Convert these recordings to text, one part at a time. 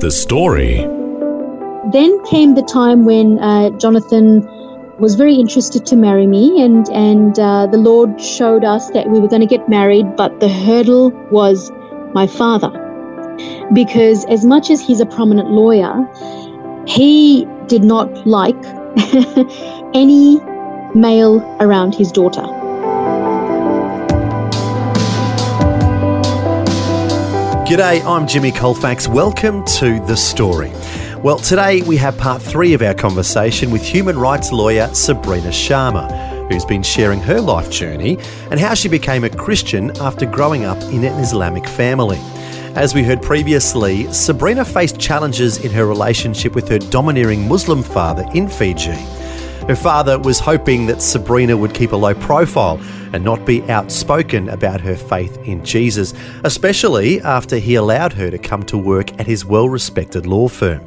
The story. Then came the time when uh, Jonathan was very interested to marry me, and and uh, the Lord showed us that we were going to get married, but the hurdle was my father, because as much as he's a prominent lawyer, he did not like any male around his daughter. G'day, I'm Jimmy Colfax. Welcome to The Story. Well, today we have part three of our conversation with human rights lawyer Sabrina Sharma, who's been sharing her life journey and how she became a Christian after growing up in an Islamic family. As we heard previously, Sabrina faced challenges in her relationship with her domineering Muslim father in Fiji. Her father was hoping that Sabrina would keep a low profile and not be outspoken about her faith in Jesus, especially after he allowed her to come to work at his well respected law firm.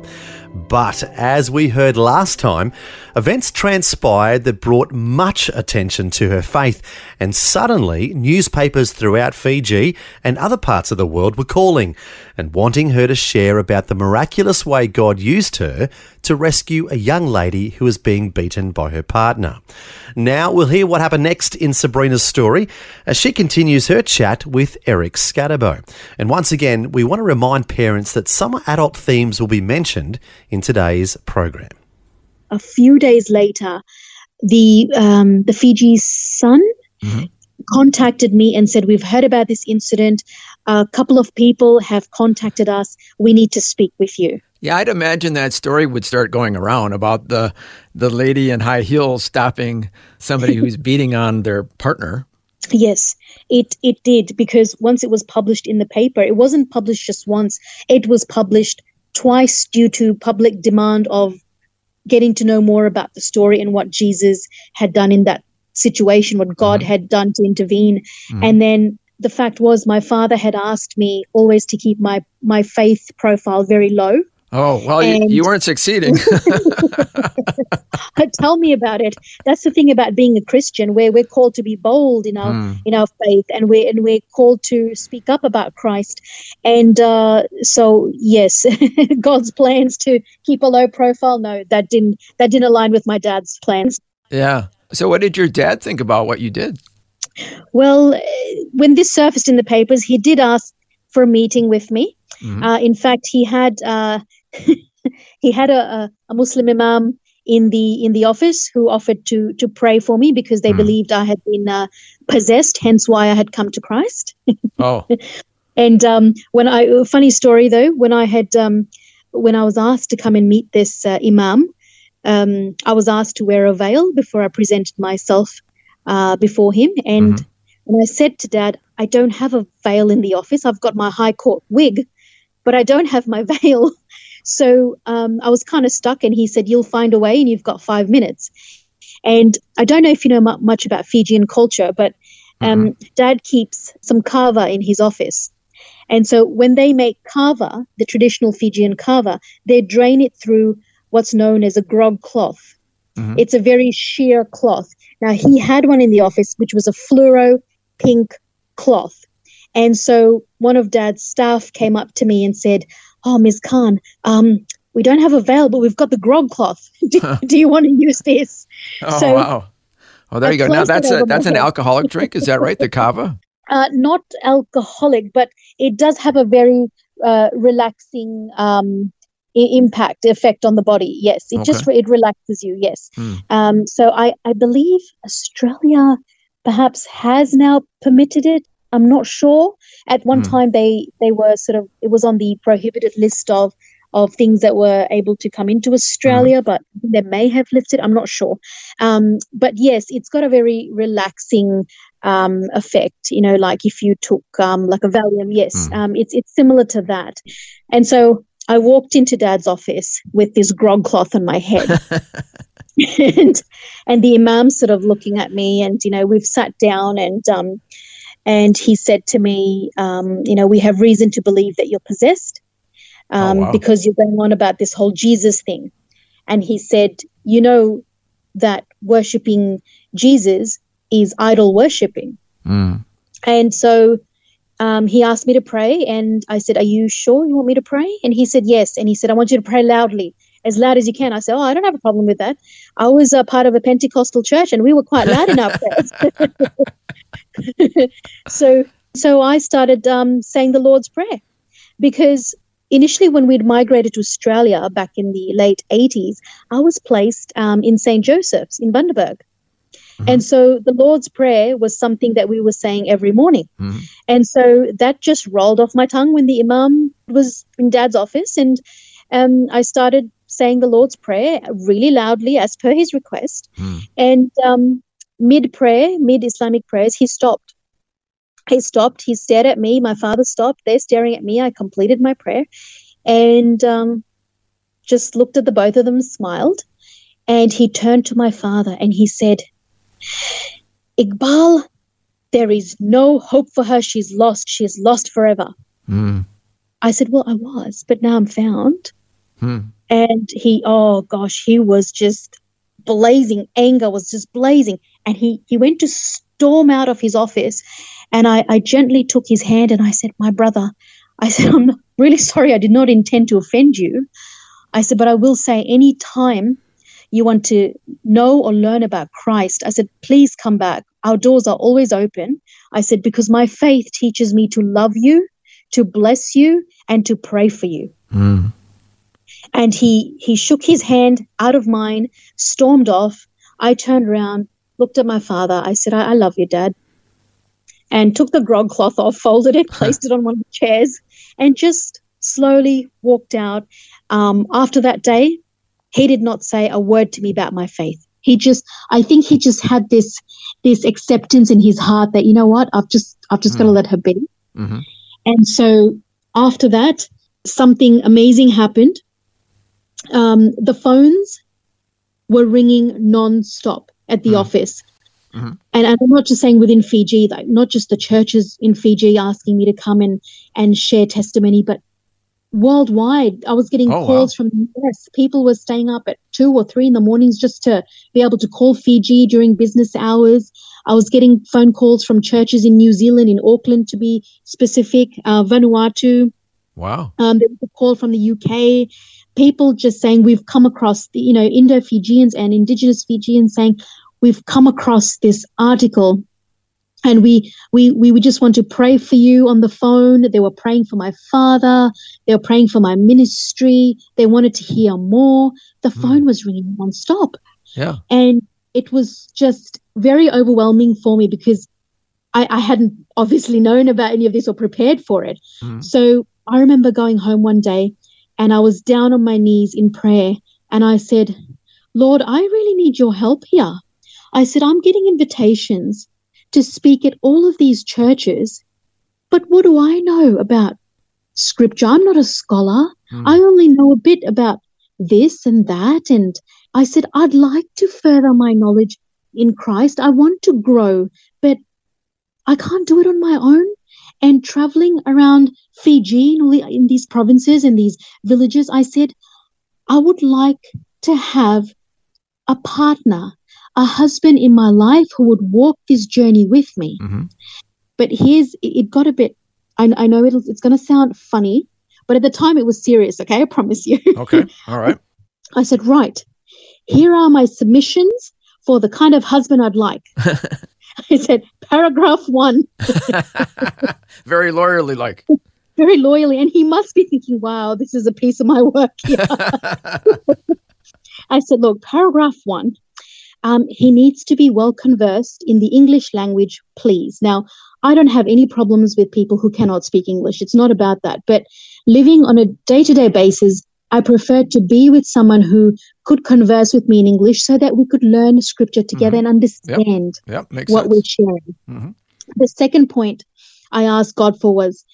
But as we heard last time, events transpired that brought much attention to her faith, and suddenly newspapers throughout Fiji and other parts of the world were calling and wanting her to share about the miraculous way God used her to rescue a young lady who was being beaten by her partner. Now we'll hear what happened next in Sabrina's story as she continues her chat with Eric Skattebo. And once again, we want to remind parents that some adult themes will be mentioned in today's program. A few days later, the um, the Fiji Sun Mm-hmm. contacted me and said, "We've heard about this incident. A couple of people have contacted us. We need to speak with you." Yeah, I'd imagine that story would start going around about the the lady in high heels stopping somebody who's beating on their partner. Yes, it it did because once it was published in the paper, it wasn't published just once. It was published twice due to public demand of getting to know more about the story and what Jesus had done in that situation, what God mm-hmm. had done to intervene. Mm-hmm. And then the fact was my father had asked me always to keep my my faith profile very low. Oh, well, you, And- you weren't succeeding. Tell me about it. That's the thing about being a Christian, where we're called to be bold in our Hmm. in our faith, and we're and we're called to speak up about Christ. And uh, so, yes, God's plans to keep a low profile. No, that didn't that didn't align with my dad's plans. yeah. So, what did your dad think about what you did? Well, when this surfaced in the papers, he did ask for a meeting with me. Mhm. Uh, in fact, he had uh, he had a, a, a Muslim imam in the in the office who offered to to pray for me because they Mm. believed I had been uh, possessed. Hence, why I had come to Christ. Oh, And um, when I funny story though, when I had um, when I was asked to come and meet this uh, imam, um, I was asked to wear a veil before I presented myself uh, before him. And when I said to Dad, I don't have a veil in the office. I've got my High Court wig, but I don't have my veil. So um, I was kind of stuck. And he said, "You'll find a way, and you've got five minutes." And I don't know if you know mu- much about Fijian culture, but um, Dad keeps some kava in his office. And so when they make kava, the traditional Fijian kava, they drain it through what's known as a grog cloth. Mhm. It's a very sheer cloth. Now he had one in the office which was a fluoro pink cloth. And so one of dad's staff came up to me and said, "Oh, Ms. Khan, um, we don't have a veil, but we've got the grog cloth. do, do you want to use this?" oh So- wow. Oh, there I you go. Now that's a that's an head. alcoholic drink. Is that right? The kava. uh, not alcoholic, but it does have a very uh, relaxing um, i- impact effect on the body. Yes, it just it relaxes you. Yes. Hmm. Um, so I I believe Australia perhaps has now permitted it. I'm not sure. At one Hmm. time, they they were sort of it was on the prohibited list of of things that were able to come into Australia, but they may have lifted. I'm not sure. Um, but yes, it's got a very relaxing um, effect. You know, like if you took um, like a Valium, yes, Mm. um, it's it's similar to that. And so I walked into dad's office with this grog cloth on my head. and and the imam sort of looking at me and you know we've sat down and um and he said to me um you know we have reason to believe that you're possessed um wow. because you're going on about this whole Jesus thing and he said you know that worshiping Jesus is idol worshipping Mm. and so um, he asked me to pray, and I said, Are you sure you want me to pray? And he said, Yes. And he said, I want you to pray loudly, as loud as you can. I said, Oh, I don't have a problem with that. I was a part of a Pentecostal church, and we were quite loud in our prayers. so, so I started um, saying the Lord's Prayer because initially, when we'd migrated to Australia back in the late 80s, I was placed um, in St. Joseph's in Bundaberg. And so the Lord's Prayer was something that we were saying every morning. Mhm. And so that just rolled off my tongue when the Imam was in Dad's office. And um, I started saying the Lord's Prayer really loudly as per his request. Mm. And um, mid prayer, mid Islamic prayers, he stopped. He stopped. He stared at me. My father stopped. They're staring at me. I completed my prayer and um, just looked at the both of them, smiled. And he turned to my father and he said, Iqbal, there is no hope for her. She's lost. She is lost forever. Mm. I said, Well, I was, but now I'm found. Mm. And he, oh gosh, he was just blazing. Anger was just blazing. And he, he went to storm out of his office. And I, I gently took his hand and I said, My brother, I said, I'm really sorry. I did not intend to offend you. I said, But I will say, any time you want to know or learn about Christ, I said, please come back. Our doors are always open. I said, because my faith teaches me to love you, to bless you, and to pray for you. Mm. And he he shook his hand out of mine, stormed off. I turned around, looked at my father. I said, I, I love you, Dad. And took the grog cloth off, folded it, placed it on one of the chairs, and just slowly walked out. Um, after that day, he did not say a word to me about my faith. He just, I think he just had this this acceptance in his heart that you know what, I've just I've just got to let her be. Mhm. And so after that, something amazing happened. Um, the phones were ringing non-stop at the Mm. office. Mhm. And, and I'm not just saying within Fiji, like not just the churches in Fiji asking me to come and, and share testimony, but worldwide. I was getting Oh, wow. calls from the US. People were staying up at two or three in the mornings just to be able to call Fiji during business hours. I was getting phone calls from churches in New Zealand, in Auckland to be specific, uh, Vanuatu. Wow. Um, there was a call from the UK. People just saying we've come across the, you know, Indo Fijians and Indigenous Fijians saying we've come across this article, and we we we just want to pray for you on the phone. They were praying for my father. They were praying for my ministry. They wanted to hear more. The Hmm. phone was ringing nonstop, Yeah. and it was just very overwhelming for me because I, I hadn't obviously known about any of this or prepared for it. Mm. So I remember going home one day and I was down on my knees in prayer and I said, Lord, I really need your help here. I said, I'm getting invitations to speak at all of these churches, but what do I know about scripture? I'm not a scholar. Mm. I only know a bit about this and that. And I said, I'd like to further my knowledge in Christ. I want to grow, but I can't do it on my own. And traveling around Fiji and all the, in these provinces and these villages, I said, I would like to have a partner, a husband in my life who would walk this journey with me. Mhm. But here's, it got a bit, I, I know it'll, it's going to sound funny, but at the time it was serious, okay? I promise you. Okay. All right. I said, right, here are my submissions for the kind of husband I'd like. I said, paragraph one, Very lawyerly like. very loyally. And he must be thinking, wow, this is a piece of my work. I said, look, paragraph one, um, he needs to be well conversed in the English language, please. Now, I don't have any problems with people who cannot speak English. It's not about that. But living on a day to day basis, I prefer to be with someone who could converse with me in English so that we could learn scripture together and understand Yep. Makes what sense. we're sharing. Mhm. The second point I asked God for was,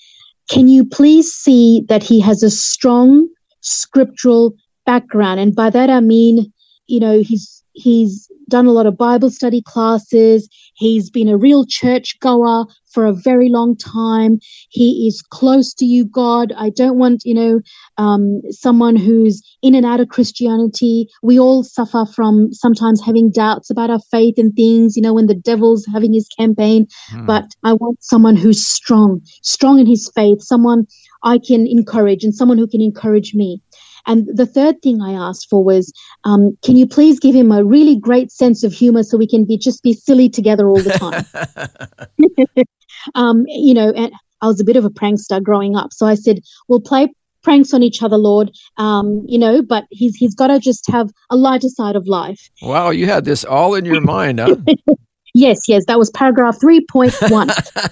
can you please see that he has a strong scriptural background. And by that I mean, you know, he's he's done a lot of Bible study classes. He's been a real church goer for a very long time. He is close to you, God. I don't want, you know, um, someone who's in and out of Christianity. We all suffer from sometimes having doubts about our faith and things, you know, when the devil's having his campaign. Hmm. But I want someone who's strong, strong in his faith, someone I can encourage and someone who can encourage me. And the third thing I asked for was, um, can you please give him a really great sense of humor so we can be just be silly together all the time? um, you know, and I was a bit of a prankster growing up, so I said, "We'll play pranks on each other, Lord. Um, you know, but he's he's got to just have a lighter side of life." Wow, you had this all in your mind, huh? yes, yes, that was paragraph three point one.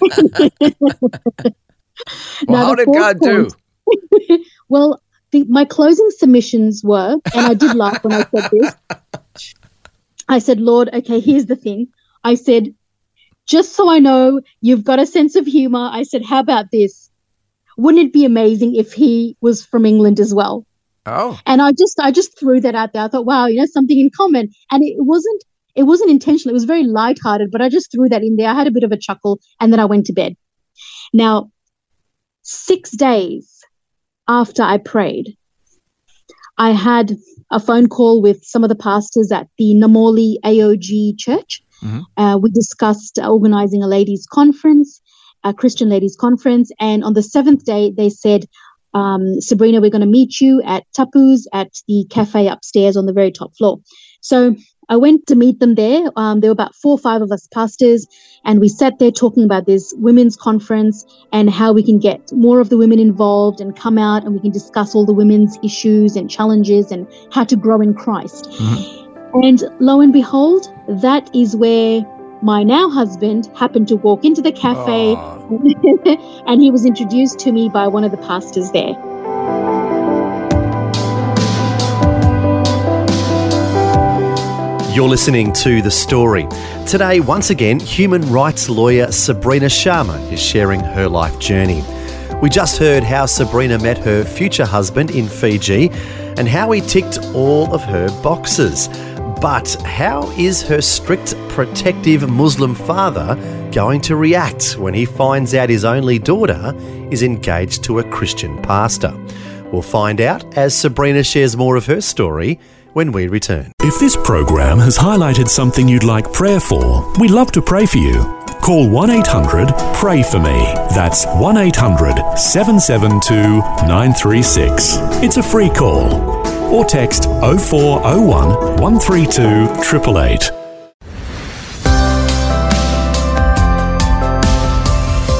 well, now, how did God point, do? well, the, my closing submissions were, and I did laugh when I said this. I said, Lord, okay, here's the thing. I said, just so I know you've got a sense of humor, I said, how about this? Wouldn't it be amazing if he was from England as well? Oh. And I just I just threw that out there. I thought, wow, you know, something in common. And it wasn't it wasn't intentional. It was very lighthearted, but I just threw that in there. I had a bit of a chuckle and then I went to bed. Now, six days after I prayed, I had a phone call with some of the pastors at the Namoli AOG church. Mm-hmm. Uh, we discussed organizing a ladies' conference, a Christian ladies' conference. And on the seventh day, they said, um, Sabrina, we're going to meet you at Tapu's at the cafe upstairs on the very top floor. So I went to meet them there. Um, there were about four or five of us pastors, and we sat there talking about this women's conference and how we can get more of the women involved and come out and we can discuss all the women's issues and challenges and how to grow in Christ. Mm-hmm. And lo and behold, that is where my now husband happened to walk into the cafe and he was introduced to me by one of the pastors there. You're listening to The Story. Today, once again, human rights lawyer Sabrina Sharma is sharing her life journey. We just heard how Sabrina met her future husband in Fiji and how he ticked all of her boxes. But how is her strict, protective Muslim father going to react when he finds out his only daughter is engaged to a Christian pastor? We'll find out as Sabrina shares more of her story when we return. If this program has highlighted something you'd like prayer for, we'd love to pray for you. Call 1 800 Pray For Me. That's 1 800 772 936. It's a free call. Or text 0401 132 888.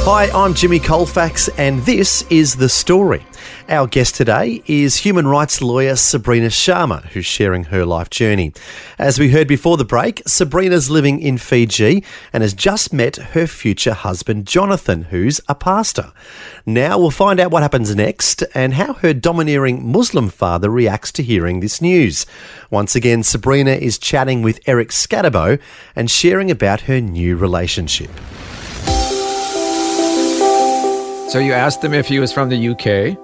Hi, I'm Jimmy Colfax, and this is The Story. Our guest today is human rights lawyer Sabrina Sharma, who's sharing her life journey. As we heard before the break, Sabrina's living in Fiji and has just met her future husband Jonathan, who's a pastor. Now we'll find out what happens next and how her domineering Muslim father reacts to hearing this news. Once again, Sabrina is chatting with Eric Skattebo and sharing about her new relationship. So you asked him if he was from the UK?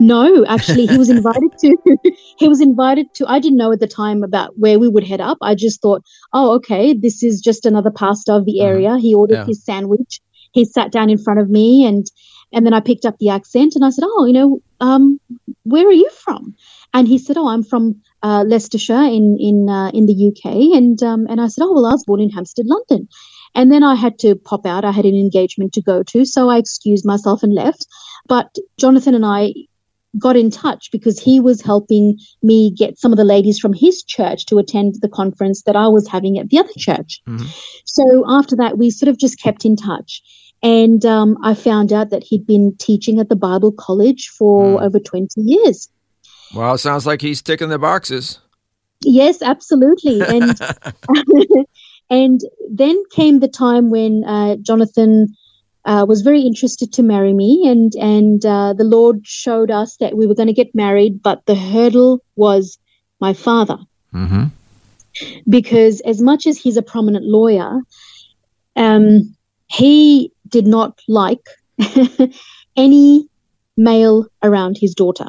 No, actually, he was invited to. he was invited to. I didn't know at the time about where we would head up. I just thought, oh, okay, this is just another pastor of the mm-hmm. area. He ordered yeah. his sandwich. He sat down in front of me, and and then I picked up the accent, and I said, oh, you know, um, where are you from? And he said, oh, I'm from uh, Leicestershire in in uh, in the UK, and um, and I said, oh, well, I was born in Hampstead, London. And then I had to pop out. I had an engagement to go to, so I excused myself and left. But Jonathan and I got in touch because he was helping me get some of the ladies from his church to attend the conference that I was having at the other church. Mm-hmm. So after that, we sort of just kept in touch. And um, I found out that he'd been teaching at the Bible College for mm. over 20 years. Well, sounds like he's ticking the boxes. Yes, absolutely. And and then came the time when uh, Jonathan uh, was very interested to marry me, and and uh, the Lord showed us that we were going to get married, but the hurdle was my father, mm-hmm. because as much as he's a prominent lawyer, um, he did not like any male around his daughter.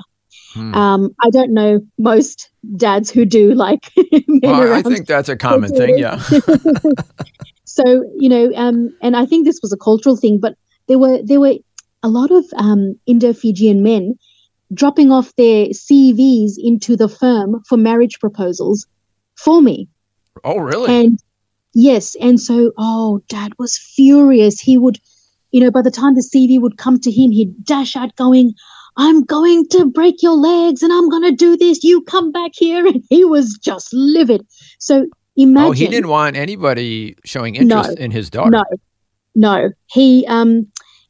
Hmm. Um, I don't know most dads who do like men Well, I think that's a common thing. Yeah. so you know, um, and I think this was a cultural thing, but there were there were a lot of um, Indo-Fijian men dropping off their CVs into the firm for marriage proposals for me. Oh, really? And yes, and so oh, dad was furious. He would, you know, by the time the CV would come to him, he'd dash out going, I'm going to break your legs and I'm going to do this. You come back here. And he was just livid. So imagine. oh, he didn't want anybody showing No. interest in his daughter. No, no. He, um,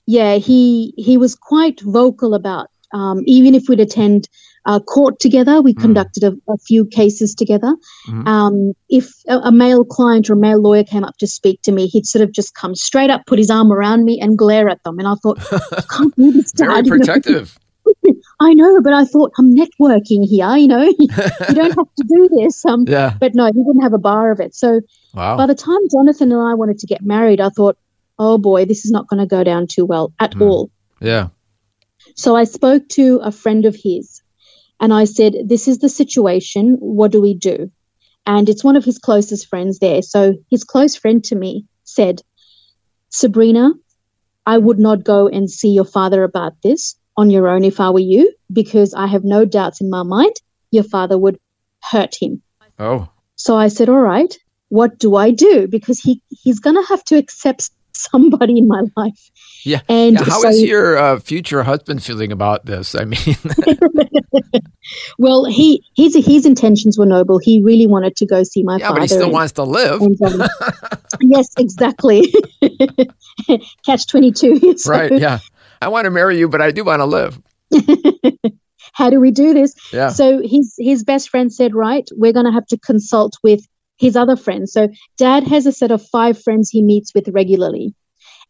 yeah, he he was quite vocal about. Um, even if we'd attend uh, court together, we Mm. conducted a, a few cases together. Mhm. Um, if a, a male client or a male lawyer came up to speak to me, he'd sort of just come straight up, put his arm around me, and glare at them. And I thought, I can't do this, Very Dad. you know. protective. I know, but I thought I'm networking here. You know, you don't have to do this. Um, Yeah. but no, he didn't have a bar of it. So by the time Jonathan and I wanted to get married, I thought, oh boy, this is not going to go down too well at Hmm. all. Yeah. So I spoke to a friend of his and I said, This is the situation. What do we do? And it's one of his closest friends there. So his close friend to me said, Sabrina, I would not go and see your father about this on your own if I were you, because I have no doubts in my mind your father would hurt him. Oh. So I said, All right, what do I do? Because he, he's going to have to accept somebody in my life. Yeah. And Yeah, How so, is your uh, future husband feeling about this? I mean, well, he his his intentions were noble. He really wanted to go see my yeah, father. but he still and- wants to live. and, um, yes, exactly. Catch twenty two. Right. Yeah. I want to marry you, but I do want to live. How do we do this? Yeah. So his his best friend said, right, we're going to have to consult with his other friends. So dad has a set of five friends he meets with regularly.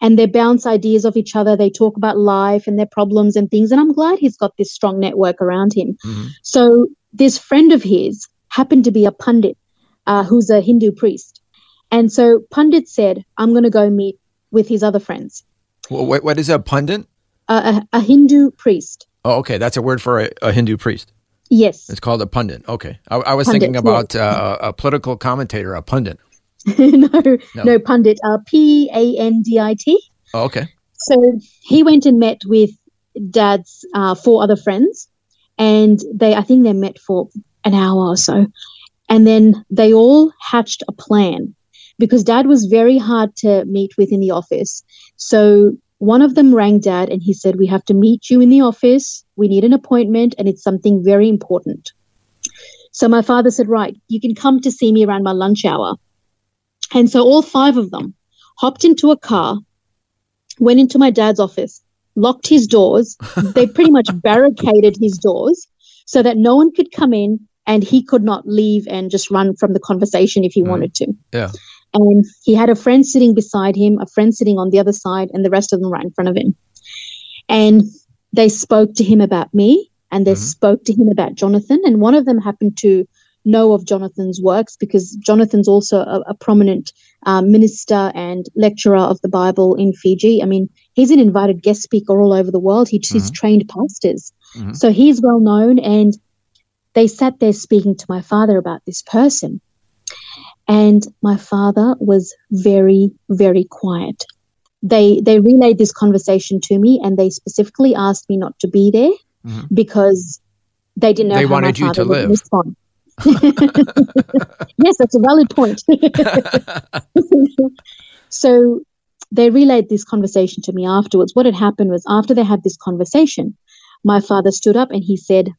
And they bounce ideas off each other. They talk about life and their problems and things. And I'm glad he's got this strong network around him. Mhm. So this friend of his happened to be a pundit uh, who's a Hindu priest. And so Pundit said, I'm going to go meet with his other friends. Well, what, what is a pundit? A, a Hindu priest. Oh, okay. That's a word for a, a Hindu priest. Yes. It's called a pundit. Okay. I, I was Pundit, thinking about uh, a political commentator, a pundit. no, No. no, Pundit. Uh, P A N D I T. Oh, okay. So he went and met with dad's uh, four other friends, and they, I think they met for an hour or so, and then they all hatched a plan because dad was very hard to meet with in the office. So one of them rang dad and he said, "We have to meet you in the office. We need an appointment, and it's something very important." So my father said, "Right, you can come to see me around my lunch hour." And so all five of them hopped into a car went into my dad's office, locked his doors. they pretty much barricaded his doors so that no one could come in and he could not leave and just run from the conversation if he Mm. wanted to. Yeah. And he had a friend sitting beside him, a friend sitting on the other side, and the rest of them right in front of him. And they spoke to him about me and they Mhm. spoke to him about Jonathan. And one of them happened to know of Jonathan's works because Jonathan's also a, a prominent uh, minister and lecturer of the Bible in Fiji. I mean, he's an invited guest speaker all over the world. He, He's Mhm. trained pastors. Mhm. So he's well known. And they sat there speaking to my father about this person. And my father was very, very quiet. They they relayed this conversation to me and they specifically asked me not to be there Mhm. because they didn't know They how wanted my you to father live. respond. yes, that's a valid point. so they relayed this conversation to me afterwards. What had happened was after they had this conversation, my father stood up and he said,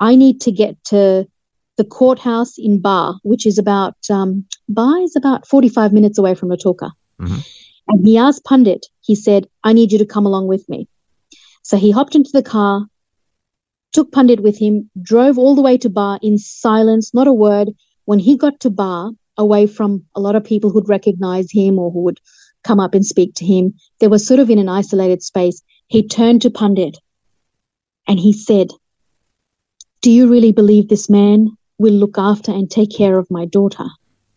I need to get to the courthouse in Ba, which is about, um, Ba is about 45 minutes away from Lautoka. Mhm. And he asked Pundit, he said, I need you to come along with me. So he hopped into the car, took Pundit with him, drove all the way to Ba in silence, not a word. When he got to Ba, away from a lot of people who'd recognize him or who would come up and speak to him, they were sort of in an isolated space. He turned to Pundit and he said, Do you really believe this man will look after and take care of my daughter?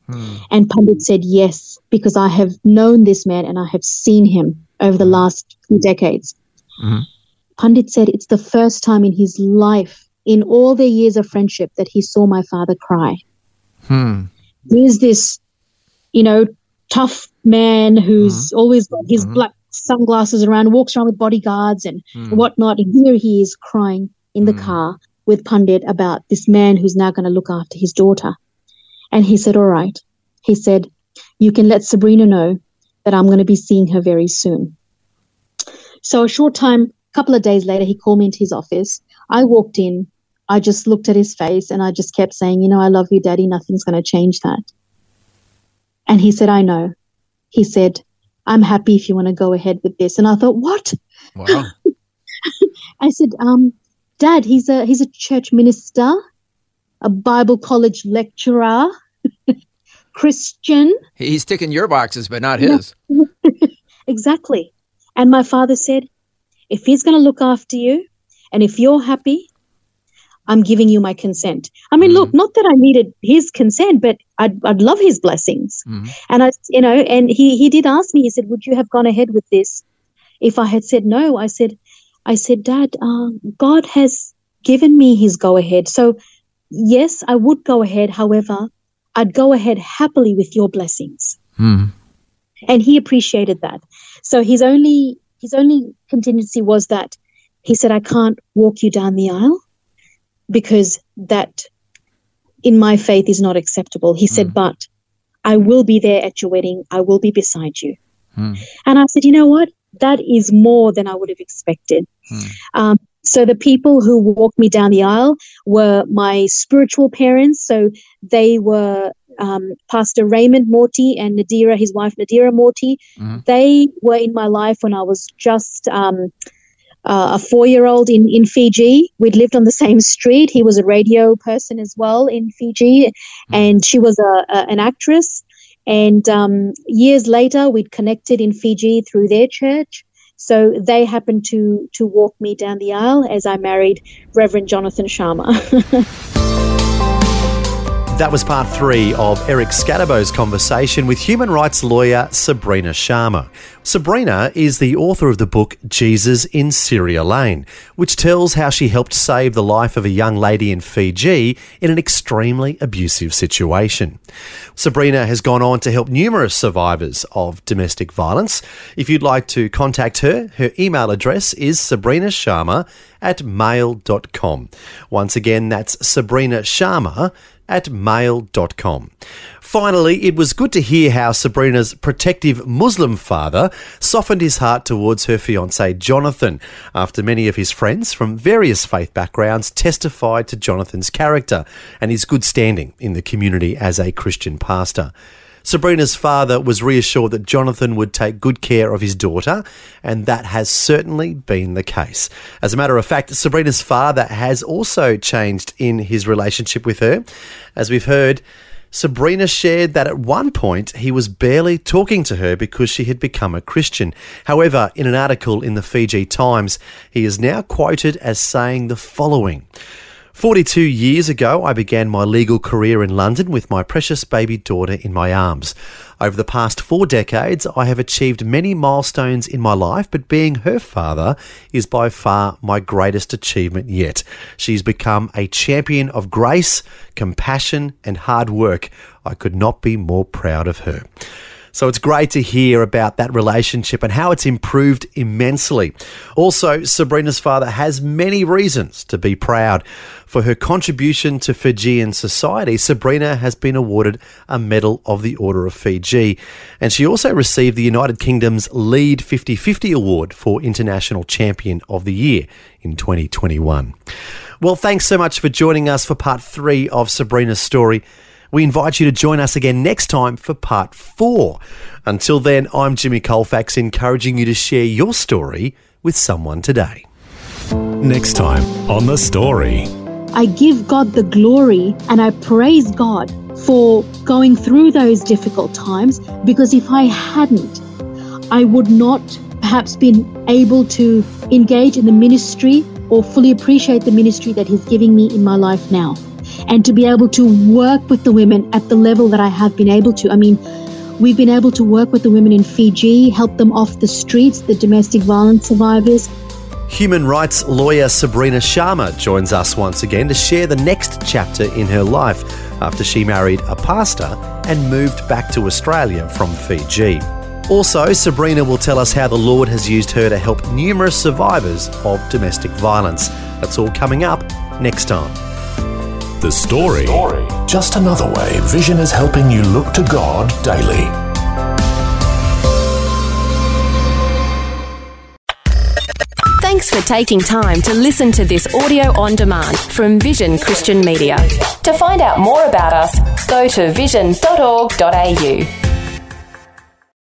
Hmm. And Pandit said, Yes, because I have known this man and I have seen him over the last few decades. Mhm. Pundit said it's the first time in his life in all their years of friendship that he saw my father cry. Hmm. Here's this, you know, tough man who's always got his Mhm. black sunglasses around, walks around with bodyguards and Hmm. whatnot. And here he is crying in the Mm. car with Pundit about this man who's now going to look after his daughter. And he said, All right. He said, You can let Sabrina know that I'm going to be seeing her very soon. So a short time, a couple of days later, he called me into his office. I walked in. I just looked at his face and I just kept saying, You know, I love you, Daddy. Nothing's going to change that. And he said, I know. He said, I'm happy if you want to go ahead with this. And I thought, What? Wow. I said, um, Dad, he's a he's a church minister, a Bible college lecturer, Christian. He's ticking your boxes, but not Yeah. his. Exactly. And my father said, if he's going to look after you and if you're happy, I'm giving you my consent. I mean, look, not that I needed his consent, but I'd, I'd love his blessings. Mhm. And I, you know, and he, he did ask me, he said, would you have gone ahead with this? If I had said no, I said, I said, Dad, uh, God has given me his go ahead. So yes, I would go ahead. However, I'd go ahead happily with your blessings Hmm. and he appreciated that. So his only his only contingency was that he said, "I can't walk you down the aisle because that in my faith is not acceptable." He said, "But I will be there at your wedding. I will be beside you." Hmm. And I said, "You know what? That is more than I would have expected." Hmm. Um, so the people who walked me down the aisle were my spiritual parents. So they were um, Pastor Raymond Morty and Nadira, his wife Nadira Morty. Mhm. They were in my life when I was just um, uh, a four-year-old in in Fiji. We'd lived on the same street. He was a radio person as well in Fiji, and she was a, a an actress. And um, years later, we'd connected in Fiji through their church. So they happened to to walk me down the aisle as I married Reverend Jonathan Sharma. That was part three of Eric Skattebo's conversation with human rights lawyer Sabrina Sharma. Sabrina is the author of the book Jesus in Syria Lane, which tells how she helped save the life of a young lady in Fiji in an extremely abusive situation. Sabrina has gone on to help numerous survivors of domestic violence. If you'd like to contact her, her email address is sabrinasharma at mail.com. Once again, that's Sabrina Sharma at mail.com. Finally, it was good to hear how Sabrina's protective Muslim father softened his heart towards her fiance Jonathan after many of his friends from various faith backgrounds testified to Jonathan's character and his good standing in the community as a Christian pastor. Sabrina's father was reassured that Jonathan would take good care of his daughter, and that has certainly been the case. As a matter of fact, Sabrina's father has also changed in his relationship with her. As we've heard, Sabrina shared that at one point he was barely talking to her because she had become a Christian. However, in an article in the Fiji Times, he is now quoted as saying the following. 42 years ago, I began my legal career in London with my precious baby daughter in my arms. Over the past four decades, I have achieved many milestones in my life, but being her father is by far my greatest achievement yet. She's become a champion of grace, compassion, and hard work. I could not be more proud of her. So it's great to hear about that relationship and how it's improved immensely. Also, Sabrina's father has many reasons to be proud. For her contribution to Fijian society, Sabrina has been awarded a Medal of the Order of Fiji. And she also received the United Kingdom's Lead 50 50 Award for International Champion of the Year in 2021. Well, thanks so much for joining us for part three of Sabrina's story. We invite you to join us again next time for part four. Until then, I'm Jimmy Colfax, encouraging you to share your story with someone today. Next time on The Story. I give God the glory and I praise God for going through those difficult times because if I hadn't, I would not perhaps been able to engage in the ministry or fully appreciate the ministry that He's giving me in my life now. And to be able to work with the women at the level that I have been able to. I mean, we've been able to work with the women in Fiji, help them off the streets, the domestic violence survivors, Human rights lawyer Sabrina Sharma joins us once again to share the next chapter in her life after she married a pastor and moved back to Australia from Fiji. Also, Sabrina will tell us how the Lord has used her to help numerous survivors of domestic violence. That's all coming up next time. The story. Just another way Vision is helping you look to God daily. Thanks for taking time to listen to this audio on demand from Vision Christian Media. To find out more about us, go to vision.org.au.